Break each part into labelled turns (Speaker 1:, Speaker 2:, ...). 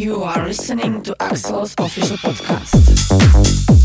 Speaker 1: You are listening to Axelo's official podcast.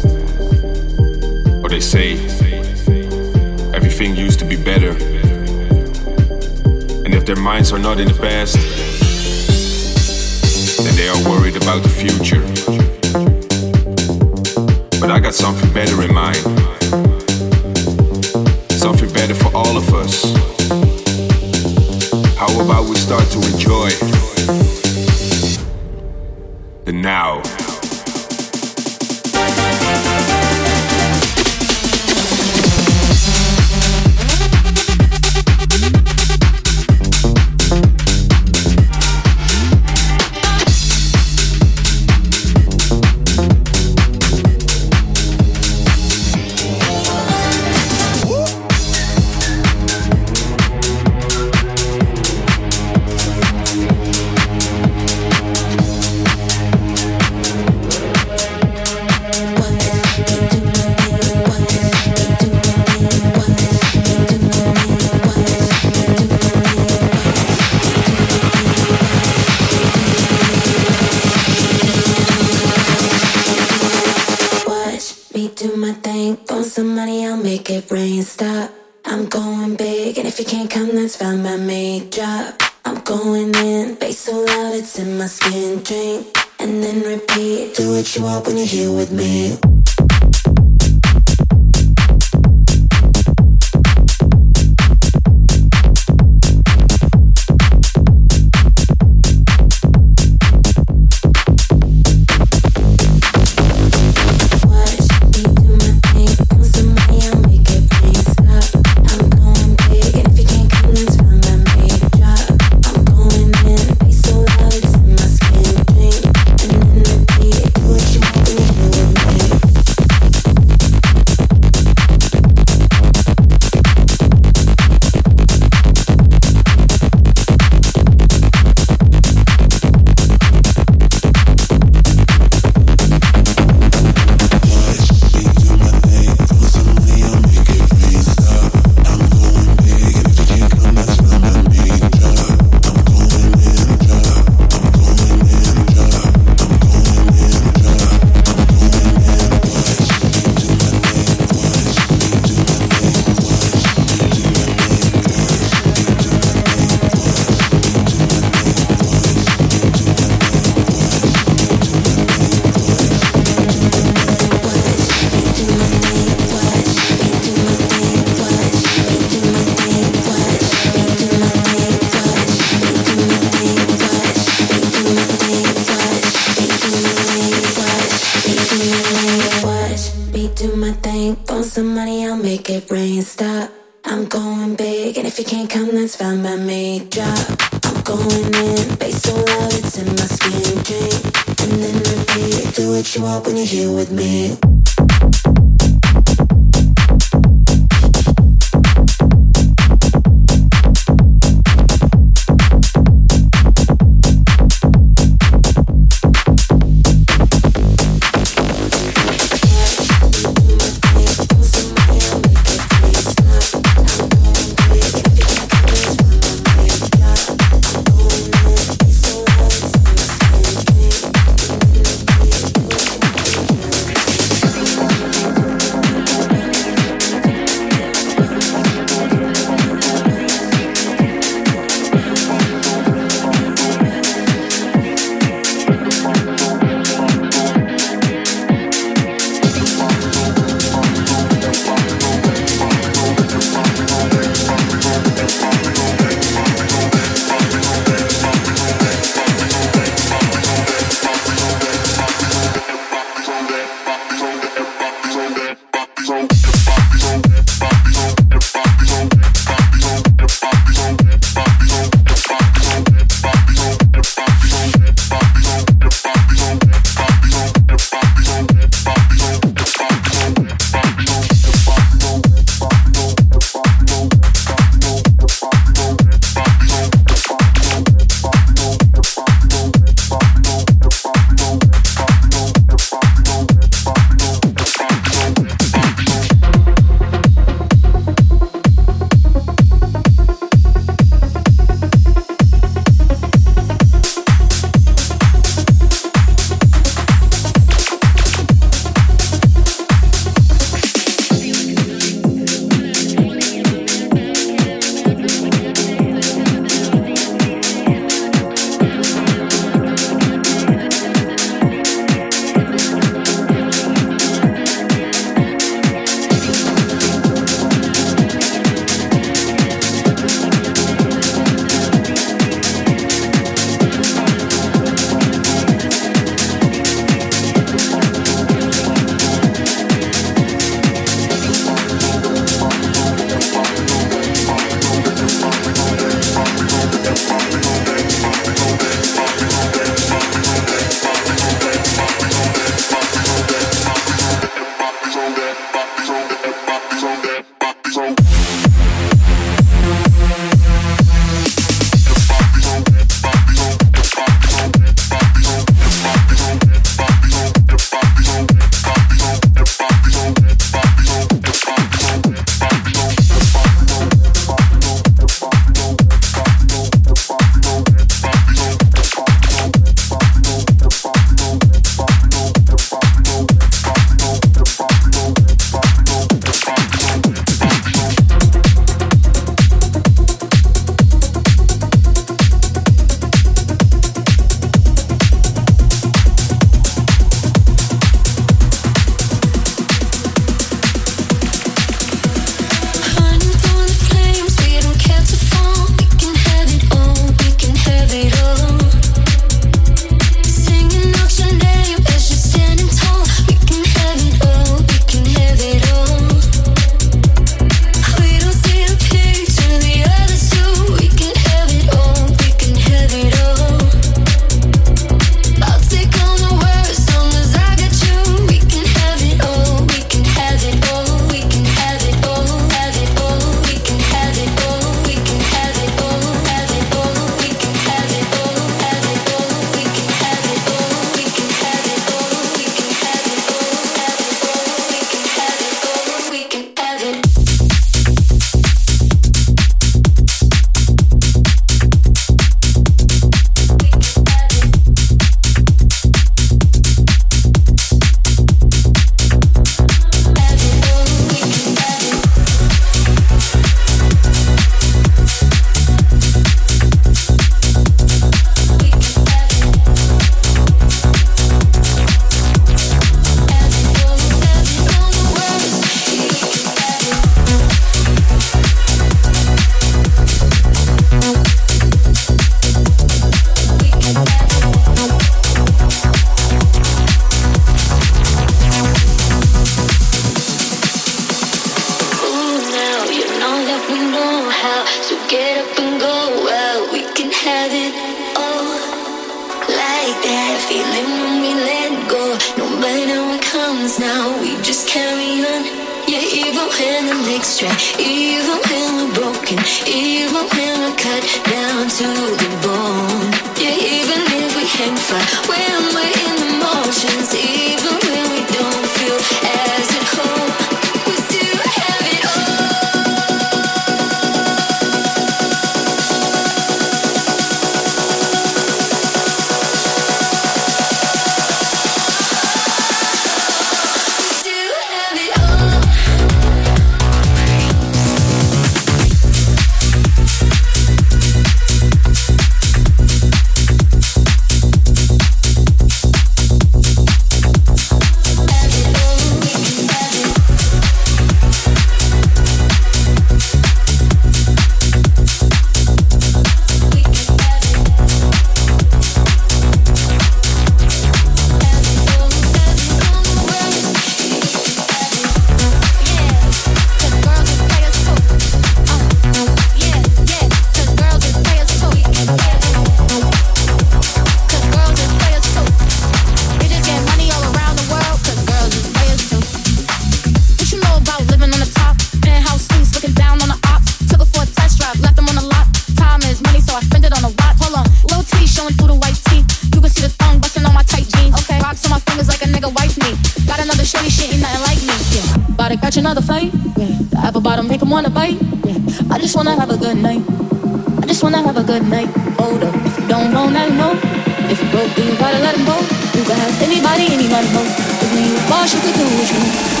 Speaker 2: anybody, anyone home. Cause when you wash, you could the what.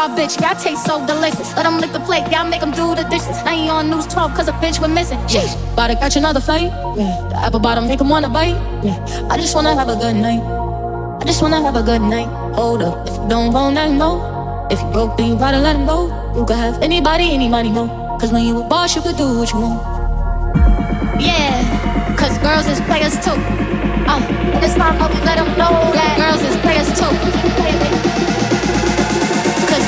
Speaker 2: star bitch. Y'all taste so delicious. Let them lick the plate. Y'all make them do the dishes. I ain't on news 12 cause a bitch we're missing. Yeah, About to catch another fight. Yeah. The apple bottom make them wanna bite. Yeah. I just wanna have a good night. I just wanna have a good night. Hold up. If you don't want that, no. if you broke, then you gotta let him go. You could have anybody, anybody know. Cause when you a boss, you could do what you want. Yeah, cause girls is players too. Uh, and it's time that we let them know that girls is players too.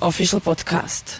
Speaker 3: official podcast.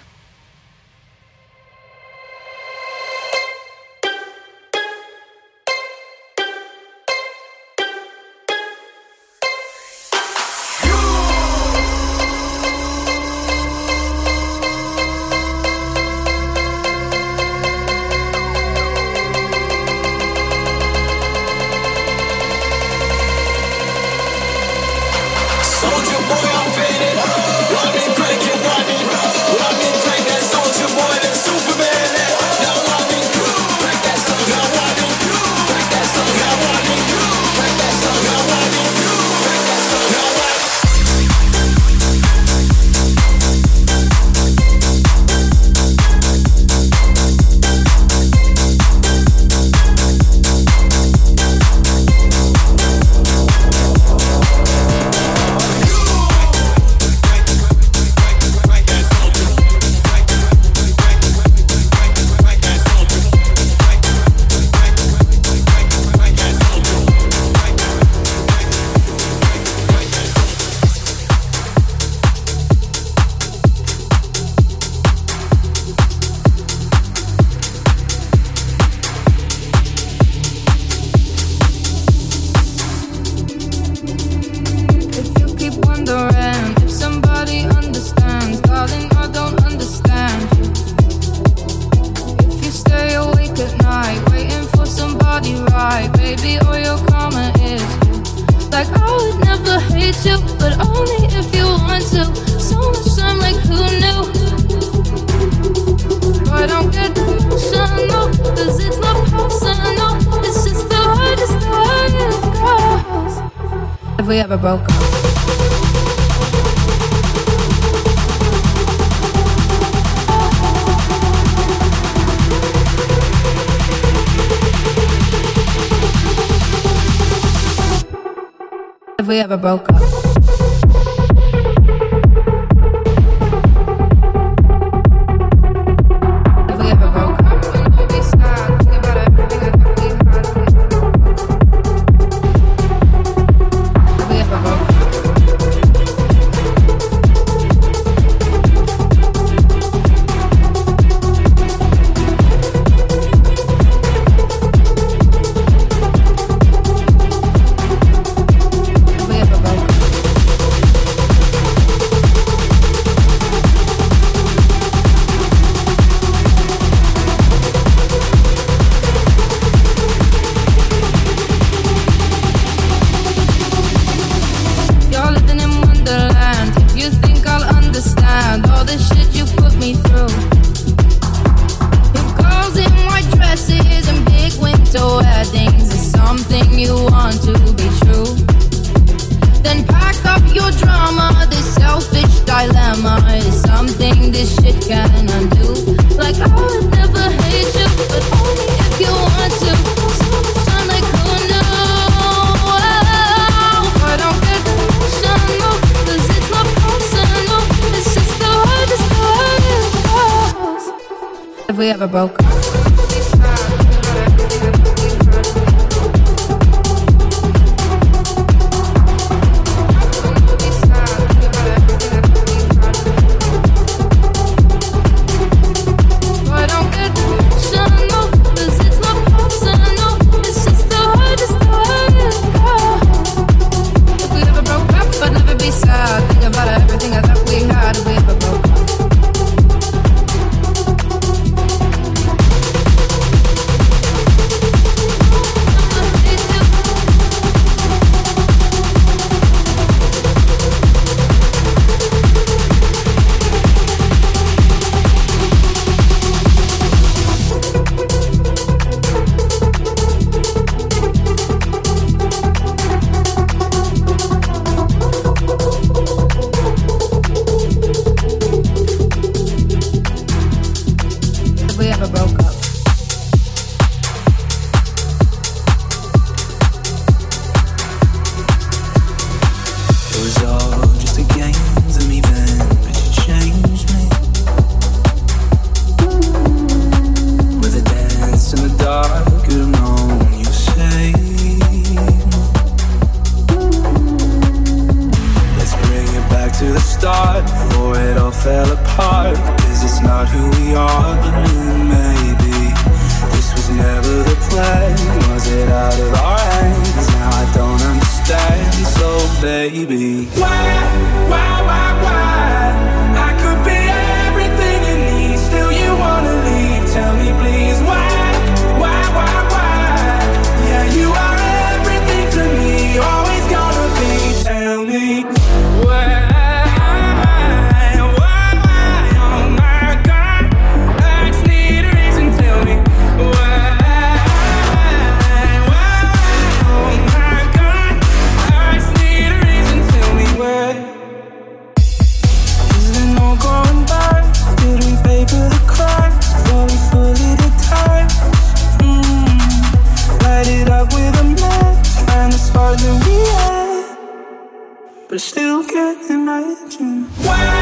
Speaker 4: But still can't imagine. Why,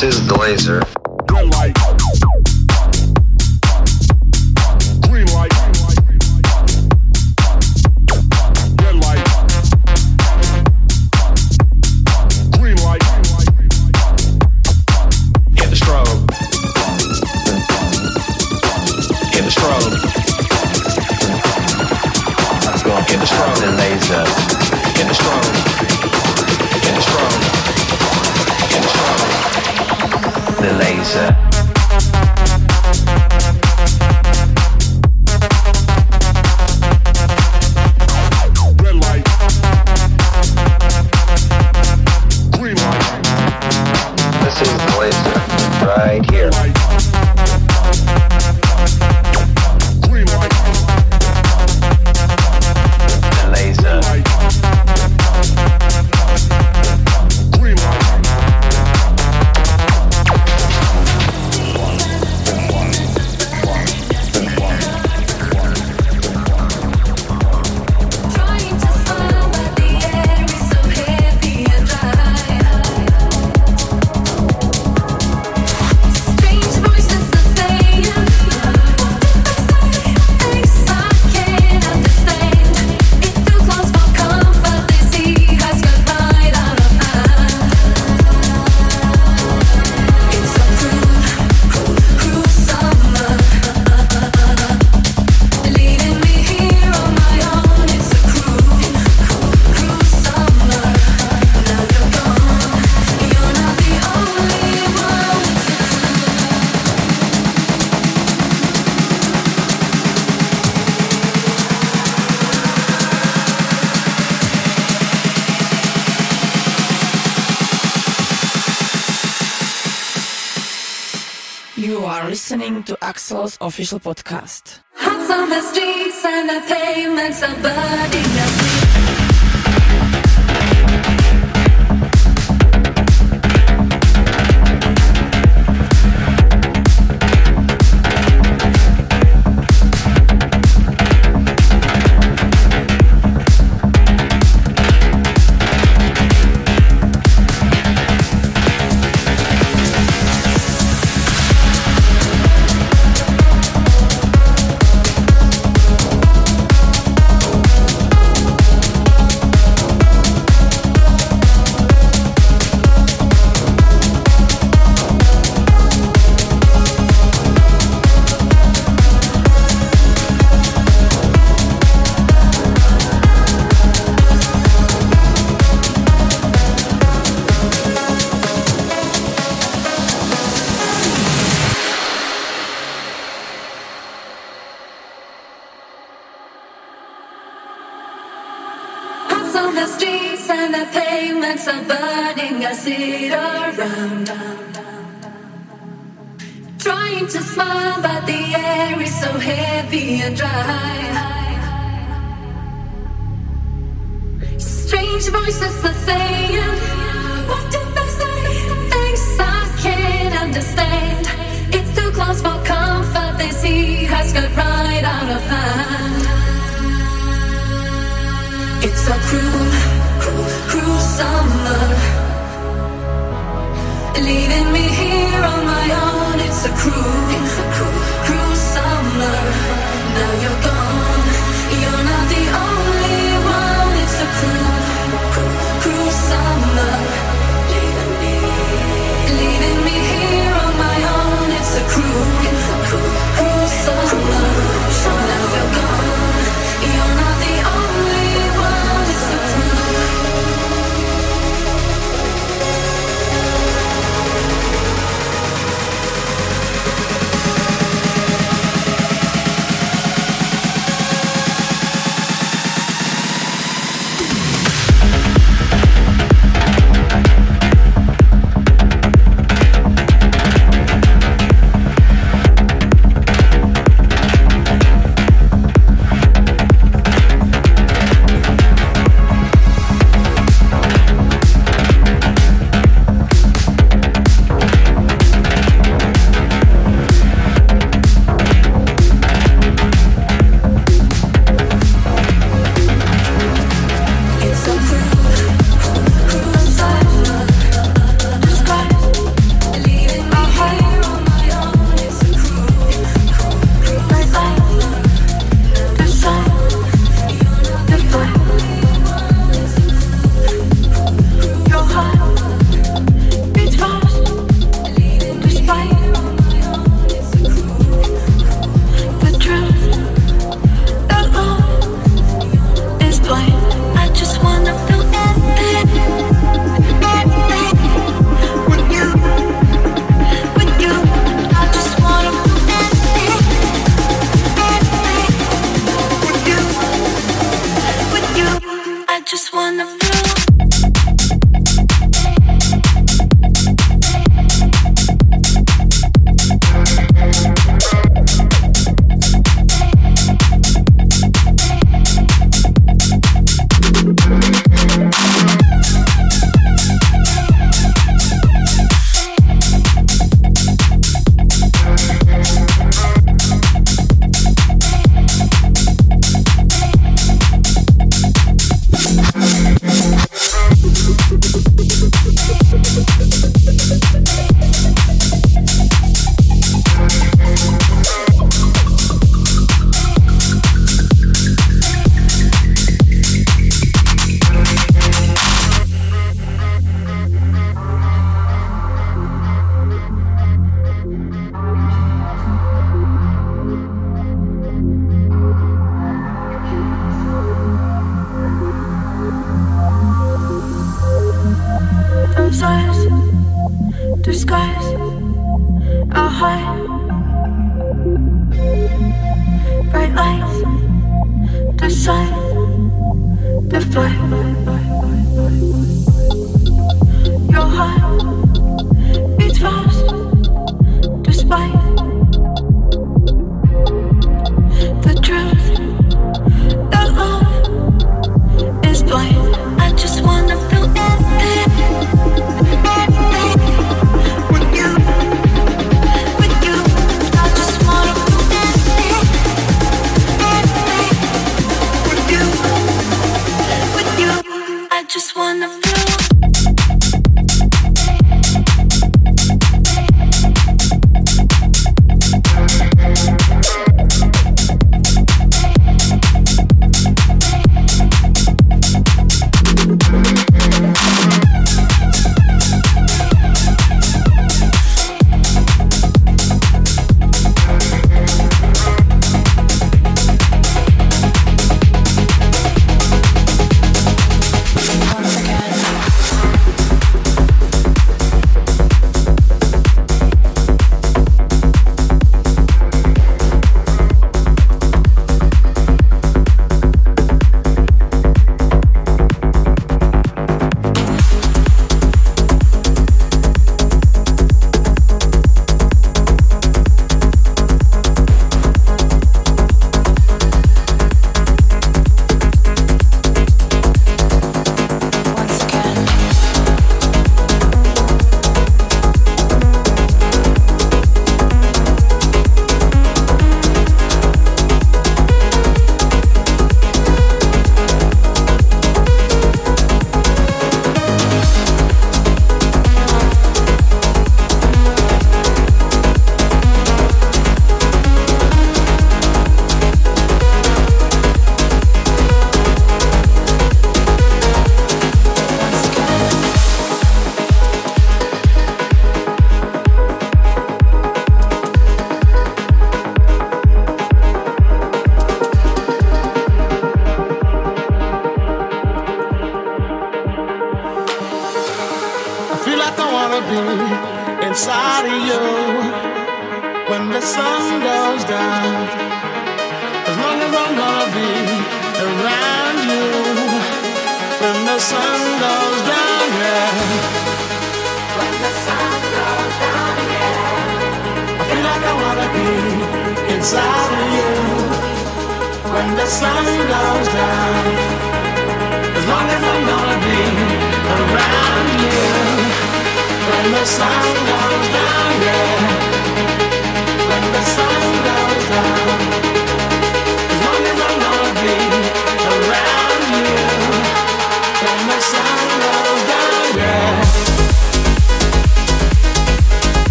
Speaker 5: This is the
Speaker 6: strobe.
Speaker 3: Official podcast.
Speaker 7: Pavements are burning. I sit around. Trying to smile, but the air is so heavy and dry. Strange voices are saying, What did they say? Things I can't understand. It's too close for comfort. This heat has got right out of hand. It's cruel, cruel summer. Leaving me here on my own. It's a cruel, it's a cruel,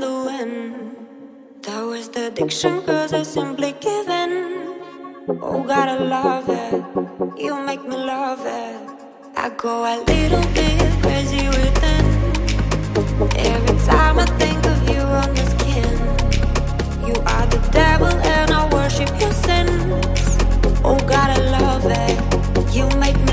Speaker 7: the when. That was the addiction, cause I simply give in. Oh, God, I love it. You make me love it. I go a little bit crazy within. Every time I think of you on the skin, you are the devil, and I worship your sins. Oh, God, I love it. You make me.